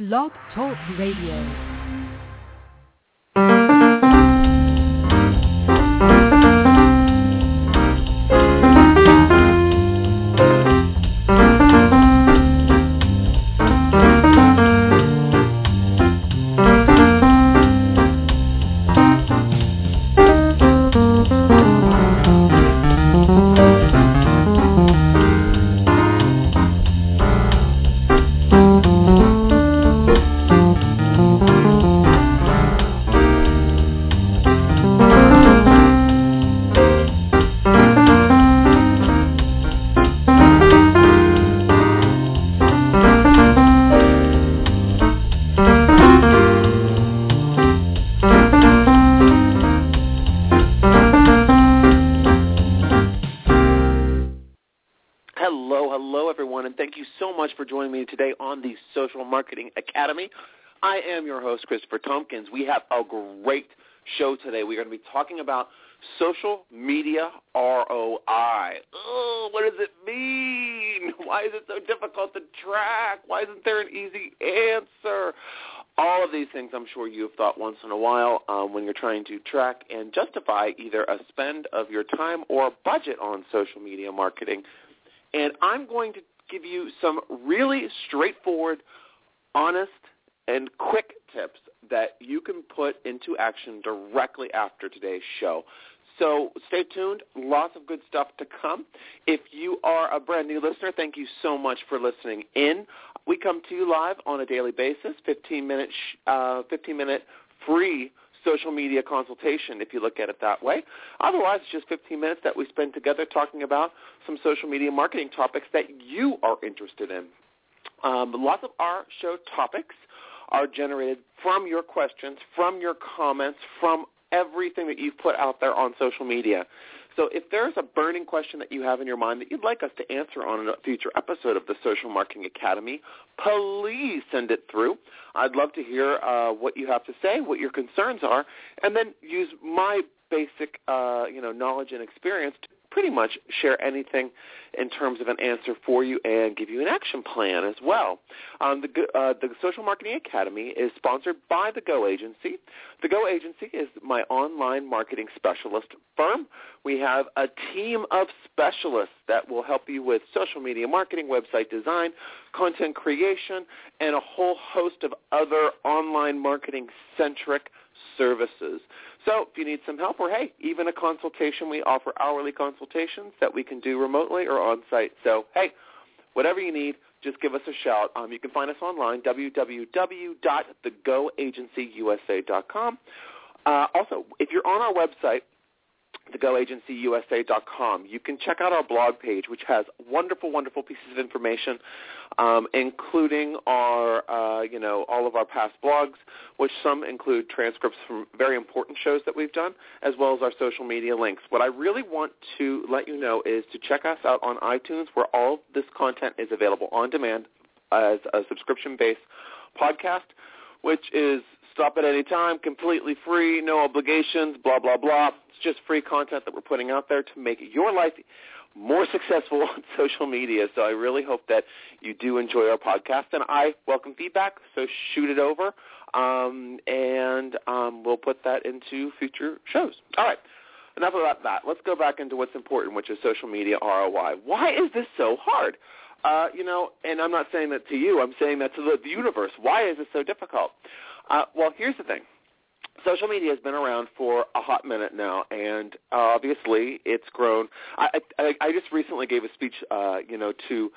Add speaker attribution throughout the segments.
Speaker 1: Blog Talk Radio.
Speaker 2: Hello, hello, everyone, and thank you so much for joining me today on the Social Marketing Academy. I am your host, Christopher Tompkins. We have a great show today. We're going to be talking about social media ROI. Oh, what does it mean? Why is it so difficult to track? Why isn't there an easy answer? All of these things I'm sure you have thought once in a while um, when you're trying to track and justify either a spend of your time or a budget on social media marketing and I'm going to give you some really straightforward, honest, and quick tips that you can put into action directly after today's show. So stay tuned. Lots of good stuff to come. If you are a brand new listener, thank you so much for listening in. We come to you live on a daily basis, 15 minute, uh, 15 minute free social media consultation if you look at it that way. Otherwise, it's just 15 minutes that we spend together talking about some social media marketing topics that you are interested in. Um, lots of our show topics are generated from your questions, from your comments, from everything that you've put out there on social media. So if there's a burning question that you have in your mind that you'd like us to answer on a future episode of the Social Marketing Academy, please send it through. I'd love to hear uh, what you have to say, what your concerns are, and then use my basic uh, you know, knowledge and experience to pretty much share anything in terms of an answer for you and give you an action plan as well. Um, the, uh, the Social Marketing Academy is sponsored by the Go Agency. The Go Agency is my online marketing specialist firm. We have a team of specialists that will help you with social media marketing, website design, content creation, and a whole host of other online marketing-centric services. So if you need some help or, hey, even a consultation, we offer hourly consultations that we can do remotely or on-site. So, hey, whatever you need, just give us a shout. Um, you can find us online, www.thegoagencyusa.com. Uh, also, if you're on our website, thegoagencyusa.com. You can check out our blog page, which has wonderful, wonderful pieces of information, um, including our, uh, you know, all of our past blogs, which some include transcripts from very important shows that we've done, as well as our social media links. What I really want to let you know is to check us out on iTunes, where all this content is available on demand as a subscription-based podcast, which is stop at any time, completely free, no obligations, blah, blah, blah. It's just free content that we're putting out there to make your life more successful on social media. So I really hope that you do enjoy our podcast, and I welcome feedback, so shoot it over, um, and um, we'll put that into future shows. All right. Enough about that. Let's go back into what's important, which is social media ROI. Why is this so hard? Uh, you know, and I'm not saying that to you. I'm saying that to the universe. Why is this so difficult? Uh, well, here's the thing. Social media has been around for a hot minute now, and obviously it's grown. I, I, I just recently gave a speech, uh, you know, to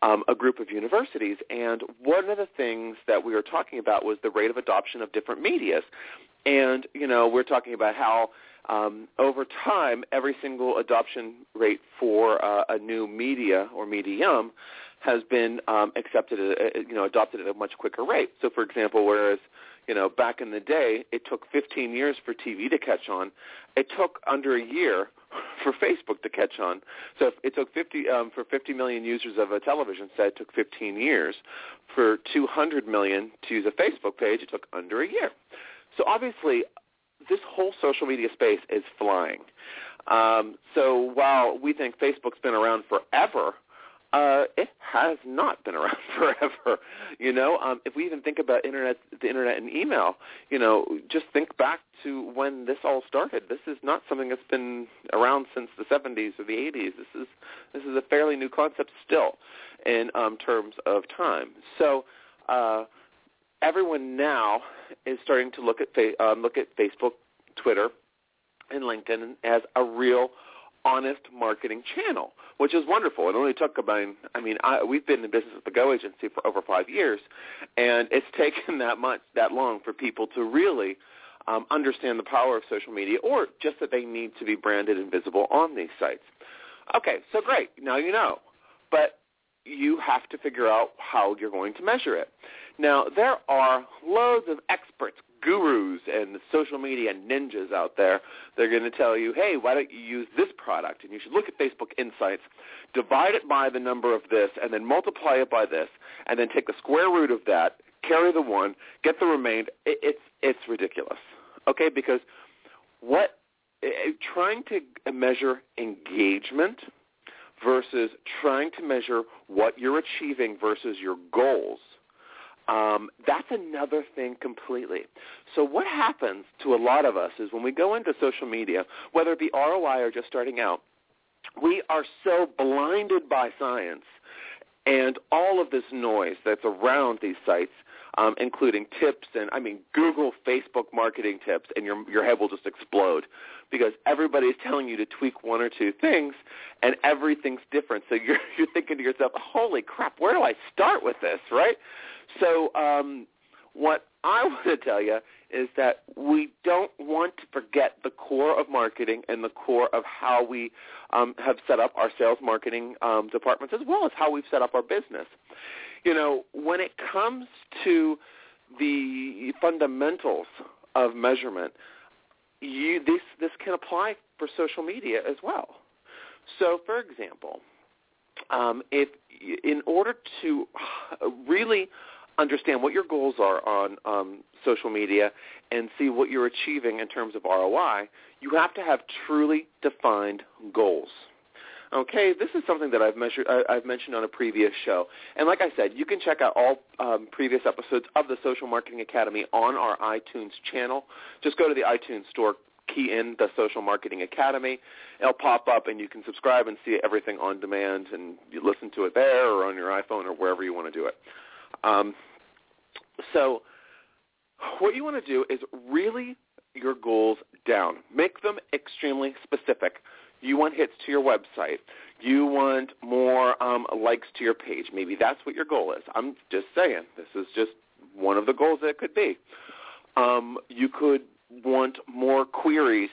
Speaker 2: um, a group of universities, and one of the things that we were talking about was the rate of adoption of different medias. And you know, we're talking about how um, over time, every single adoption rate for uh, a new media or medium has been um, accepted, uh, you know, adopted at a much quicker rate. So, for example, whereas you know back in the day it took 15 years for TV to catch on, it took under a year for Facebook to catch on. So it took 50 um, for 50 million users of a television set. It took 15 years. For 200 million to use a Facebook page, it took under a year. So obviously, this whole social media space is flying. Um, so while we think Facebook's been around forever, uh, it has not been around forever. You know, um, if we even think about internet, the internet and email, you know, just think back to when this all started. This is not something that's been around since the 70s or the 80s. This is this is a fairly new concept still, in um, terms of time. So. Uh, everyone now is starting to look at fa- um, look at Facebook, Twitter, and LinkedIn as a real honest marketing channel, which is wonderful. It only took about, I mean, I, we've been in business with the Go Agency for over five years, and it's taken that much, that long for people to really um, understand the power of social media, or just that they need to be branded and visible on these sites. Okay, so great. Now you know, but you have to figure out how you're going to measure it. Now, there are loads of experts, gurus, and social media ninjas out there. They're going to tell you, hey, why don't you use this product? And you should look at Facebook Insights, divide it by the number of this, and then multiply it by this, and then take the square root of that, carry the one, get the remainder. it's, it's ridiculous, okay? Because what eh, eh, trying to measure engagement versus trying to measure what you're achieving versus your goals – um, that's another thing completely. So what happens to a lot of us is when we go into social media, whether it be ROI or just starting out, we are so blinded by science and all of this noise that's around these sites, um, including tips and I mean Google, Facebook marketing tips, and your your head will just explode because everybody's telling you to tweak one or two things, and everything's different. So you're you're thinking to yourself, "Holy crap, where do I start with this?" Right? So um, what I want to tell you is that we don't want to forget the core of marketing and the core of how we um, have set up our sales marketing um, departments as well as how we've set up our business. You know, when it comes to the fundamentals of measurement, you, this, this can apply for social media as well. So, for example, um, if in order to really understand what your goals are on um, social media and see what you're achieving in terms of ROI, you have to have truly defined goals. Okay, this is something that I've, measured, I've mentioned on a previous show. And like I said, you can check out all um, previous episodes of the Social Marketing Academy on our iTunes channel. Just go to the iTunes store, key in the Social Marketing Academy. It'll pop up and you can subscribe and see everything on demand and you listen to it there or on your iPhone or wherever you want to do it. Um, so what you want to do is really your goals down. Make them extremely specific. You want hits to your website. You want more um, likes to your page. Maybe that's what your goal is. I'm just saying. This is just one of the goals that it could be. Um, you could want more queries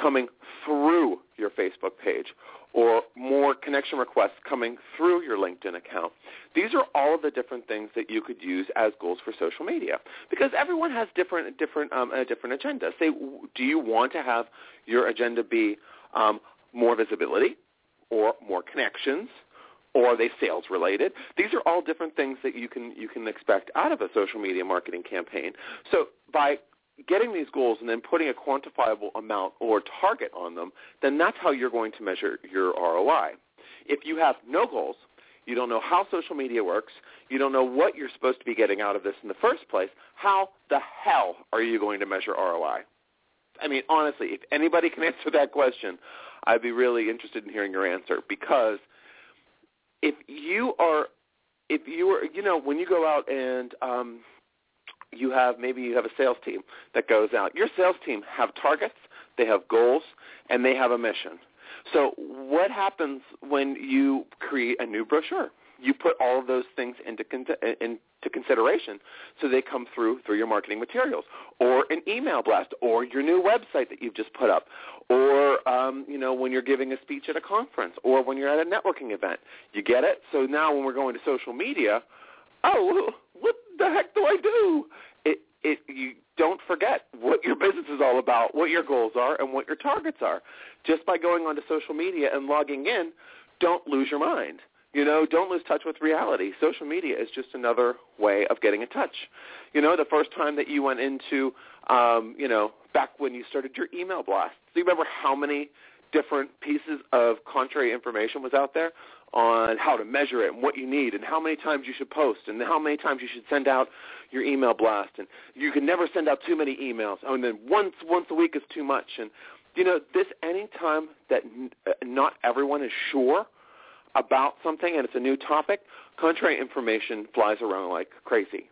Speaker 2: coming through your Facebook page or more connection requests coming through your LinkedIn account. These are all of the different things that you could use as goals for social media because everyone has different different um, a different agenda. Say, do you want to have your agenda be um, more visibility or more connections? Or are they sales related? These are all different things that you can you can expect out of a social media marketing campaign. So by getting these goals and then putting a quantifiable amount or target on them, then that's how you're going to measure your ROI. If you have no goals, you don't know how social media works, you don't know what you're supposed to be getting out of this in the first place, how the hell are you going to measure ROI? I mean, honestly, if anybody can answer that question, I'd be really interested in hearing your answer because if you are if you are you know when you go out and um you have maybe you have a sales team that goes out. Your sales team have targets, they have goals, and they have a mission. So what happens when you create a new brochure? You put all of those things into into consideration so they come through through your marketing materials or an email blast or your new website that you've just put up or um, you know when you're giving a speech at a conference or when you're at a networking event. You get it? So now when we're going to social media, oh, the heck do I do? It, it, you don't forget what your business is all about, what your goals are, and what your targets are. Just by going onto social media and logging in, don't lose your mind. You know, don't lose touch with reality. Social media is just another way of getting in touch. You know, the first time that you went into, um, you know, back when you started your email blast, do you remember how many different pieces of contrary information was out there? on how to measure it and what you need and how many times you should post and how many times you should send out your email blast. And you can never send out too many emails. Oh, and then once once a week is too much. And you know this any time that n- uh, not everyone is sure about something and it's a new topic contrary information flies around like crazy.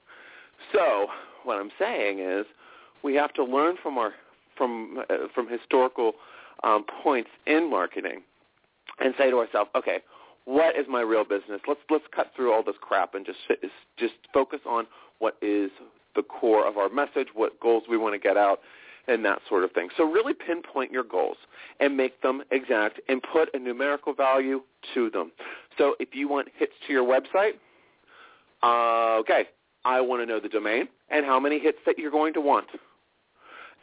Speaker 2: So what i'm saying is we have to learn from our from uh, from historical um, points in marketing and say to ourselves okay what is my real business? Let's let's cut through all this crap and just just focus on what is the core of our message, what goals we want to get out, and that sort of thing. So really pinpoint your goals and make them exact and put a numerical value to them. So if you want hits to your website, uh, okay, I want to know the domain and how many hits that you're going to want.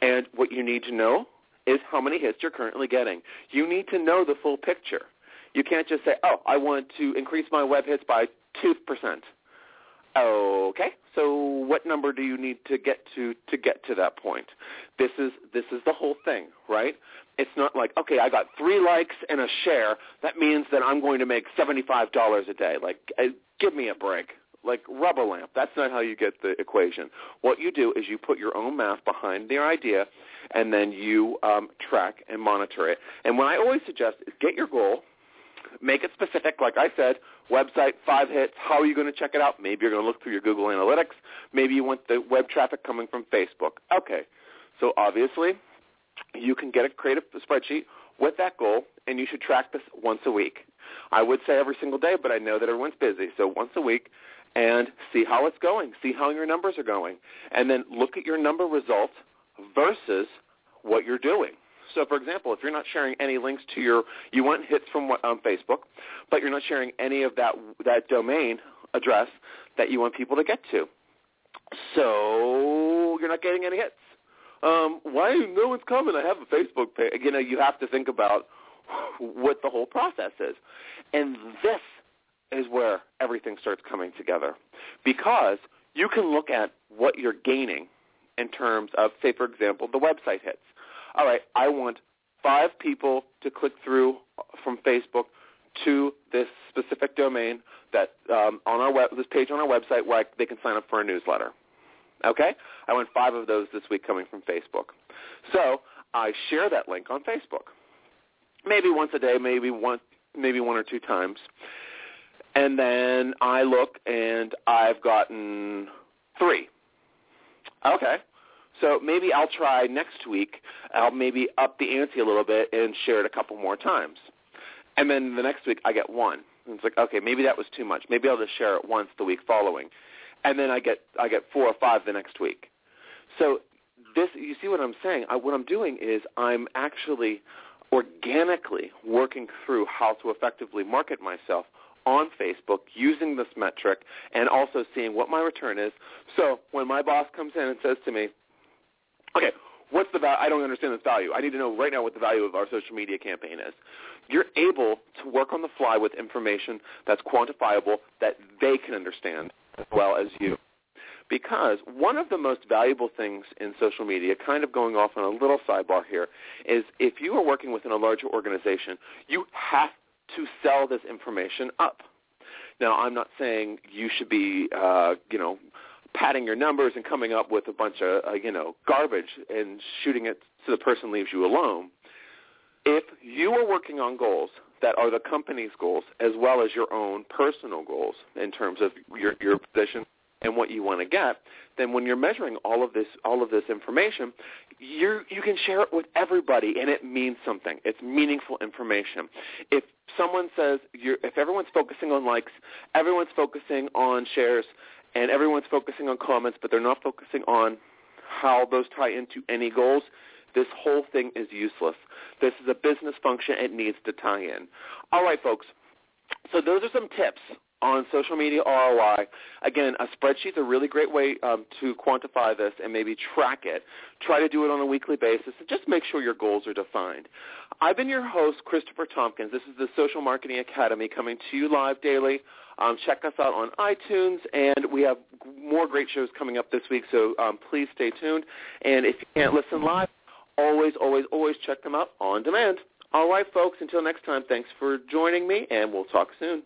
Speaker 2: And what you need to know is how many hits you're currently getting. You need to know the full picture. You can't just say, oh, I want to increase my web hits by 2%. Okay, so what number do you need to get to to get to that point? This is this is the whole thing, right? It's not like okay, I got three likes and a share. That means that I'm going to make seventy five dollars a day. Like, uh, give me a break. Like rubber lamp. That's not how you get the equation. What you do is you put your own math behind the idea, and then you um, track and monitor it. And what I always suggest is get your goal, Make it specific, like I said, website, five hits. How are you going to check it out? Maybe you're going to look through your Google Analytics. Maybe you want the web traffic coming from Facebook. Okay. So obviously, you can get a creative spreadsheet with that goal, and you should track this once a week. I would say every single day, but I know that everyone's busy. So once a week, and see how it's going. See how your numbers are going. And then look at your number results versus what you're doing. So, for example, if you're not sharing any links to your, you want hits from um, Facebook, but you're not sharing any of that that domain address that you want people to get to, so you're not getting any hits. Um, why no one's coming? I have a Facebook page. You know, you have to think about what the whole process is, and this is where everything starts coming together. Because you can look at what you're gaining in terms of, say, for example, the website hits. All right, I want five people to click through from Facebook to this specific domain that um, on our web, this page on our website where I, they can sign up for a newsletter. Okay, I want five of those this week coming from Facebook. So I share that link on Facebook, maybe once a day, maybe one, maybe one or two times, and then I look and I've gotten three. Okay, so maybe I'll try next week. I'll maybe up the ante a little bit and share it a couple more times. And then the next week I get one. And it's like, okay, maybe that was too much. Maybe I'll just share it once the week following. And then I get I get four or five the next week. So this you see what I'm saying? I, what I'm doing is I'm actually organically working through how to effectively market myself on Facebook using this metric and also seeing what my return is. So when my boss comes in and says to me, okay, what's the value? I don't understand this value. I need to know right now what the value of our social media campaign is. You're able to work on the fly with information that's quantifiable that they can understand as well as you. Because one of the most valuable things in social media, kind of going off on a little sidebar here, is if you are working within a larger organization, you have to sell this information up. Now, I'm not saying you should be, uh, you know, padding your numbers and coming up with a bunch of uh, you know garbage and shooting it so the person leaves you alone. If you are working on goals that are the company's goals as well as your own personal goals in terms of your your position and what you want to get, then when you're measuring all of this all of this information, you you can share it with everybody and it means something. It's meaningful information. If someone says you're, if everyone's focusing on likes, everyone's focusing on shares, and everyone's focusing on comments, but they're not focusing on how those tie into any goals, this whole thing is useless. This is a business function. It needs to tie in. All right, folks. So those are some tips on social media ROI. Again, a spreadsheet's a really great way um, to quantify this and maybe track it. Try to do it on a weekly basis and just make sure your goals are defined. I've been your host, Christopher Tompkins. This is the Social Marketing Academy coming to you live daily um, check us out on iTunes, and we have more great shows coming up this week, so um, please stay tuned. And if you can't listen live, always, always, always check them out on demand. All right, folks, until next time, thanks for joining me, and we'll talk soon.